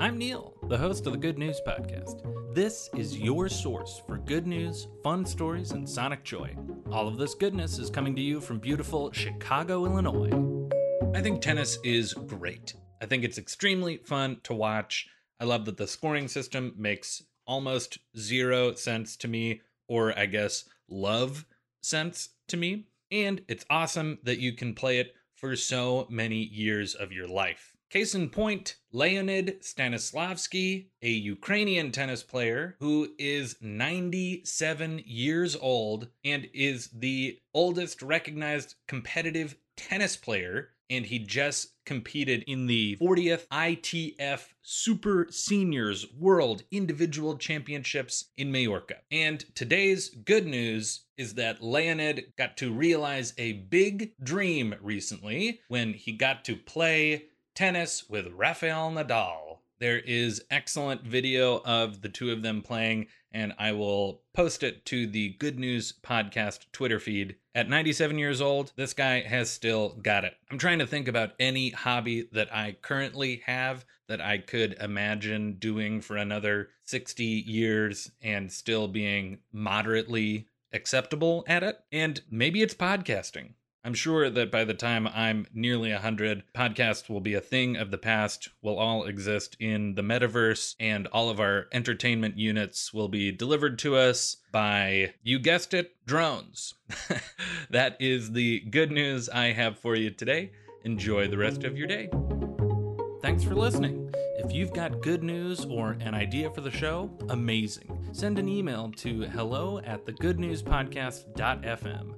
I'm Neil, the host of the Good News Podcast. This is your source for good news, fun stories, and sonic joy. All of this goodness is coming to you from beautiful Chicago, Illinois. I think tennis is great. I think it's extremely fun to watch. I love that the scoring system makes almost zero sense to me, or I guess love sense to me. And it's awesome that you can play it for so many years of your life. Case in point, Leonid Stanislavski, a Ukrainian tennis player who is 97 years old and is the oldest recognized competitive tennis player and he just competed in the 40th ITF Super Seniors World Individual Championships in Majorca. And today's good news is that Leonid got to realize a big dream recently when he got to play tennis with Rafael Nadal. There is excellent video of the two of them playing, and I will post it to the Good News Podcast Twitter feed. At 97 years old, this guy has still got it. I'm trying to think about any hobby that I currently have that I could imagine doing for another 60 years and still being moderately acceptable at it. And maybe it's podcasting. I'm sure that by the time I'm nearly 100, podcasts will be a thing of the past, We'll all exist in the metaverse, and all of our entertainment units will be delivered to us by, you guessed it, drones. that is the good news I have for you today. Enjoy the rest of your day. Thanks for listening. If you've got good news or an idea for the show, amazing. Send an email to hello at thegoodnewspodcast.fm.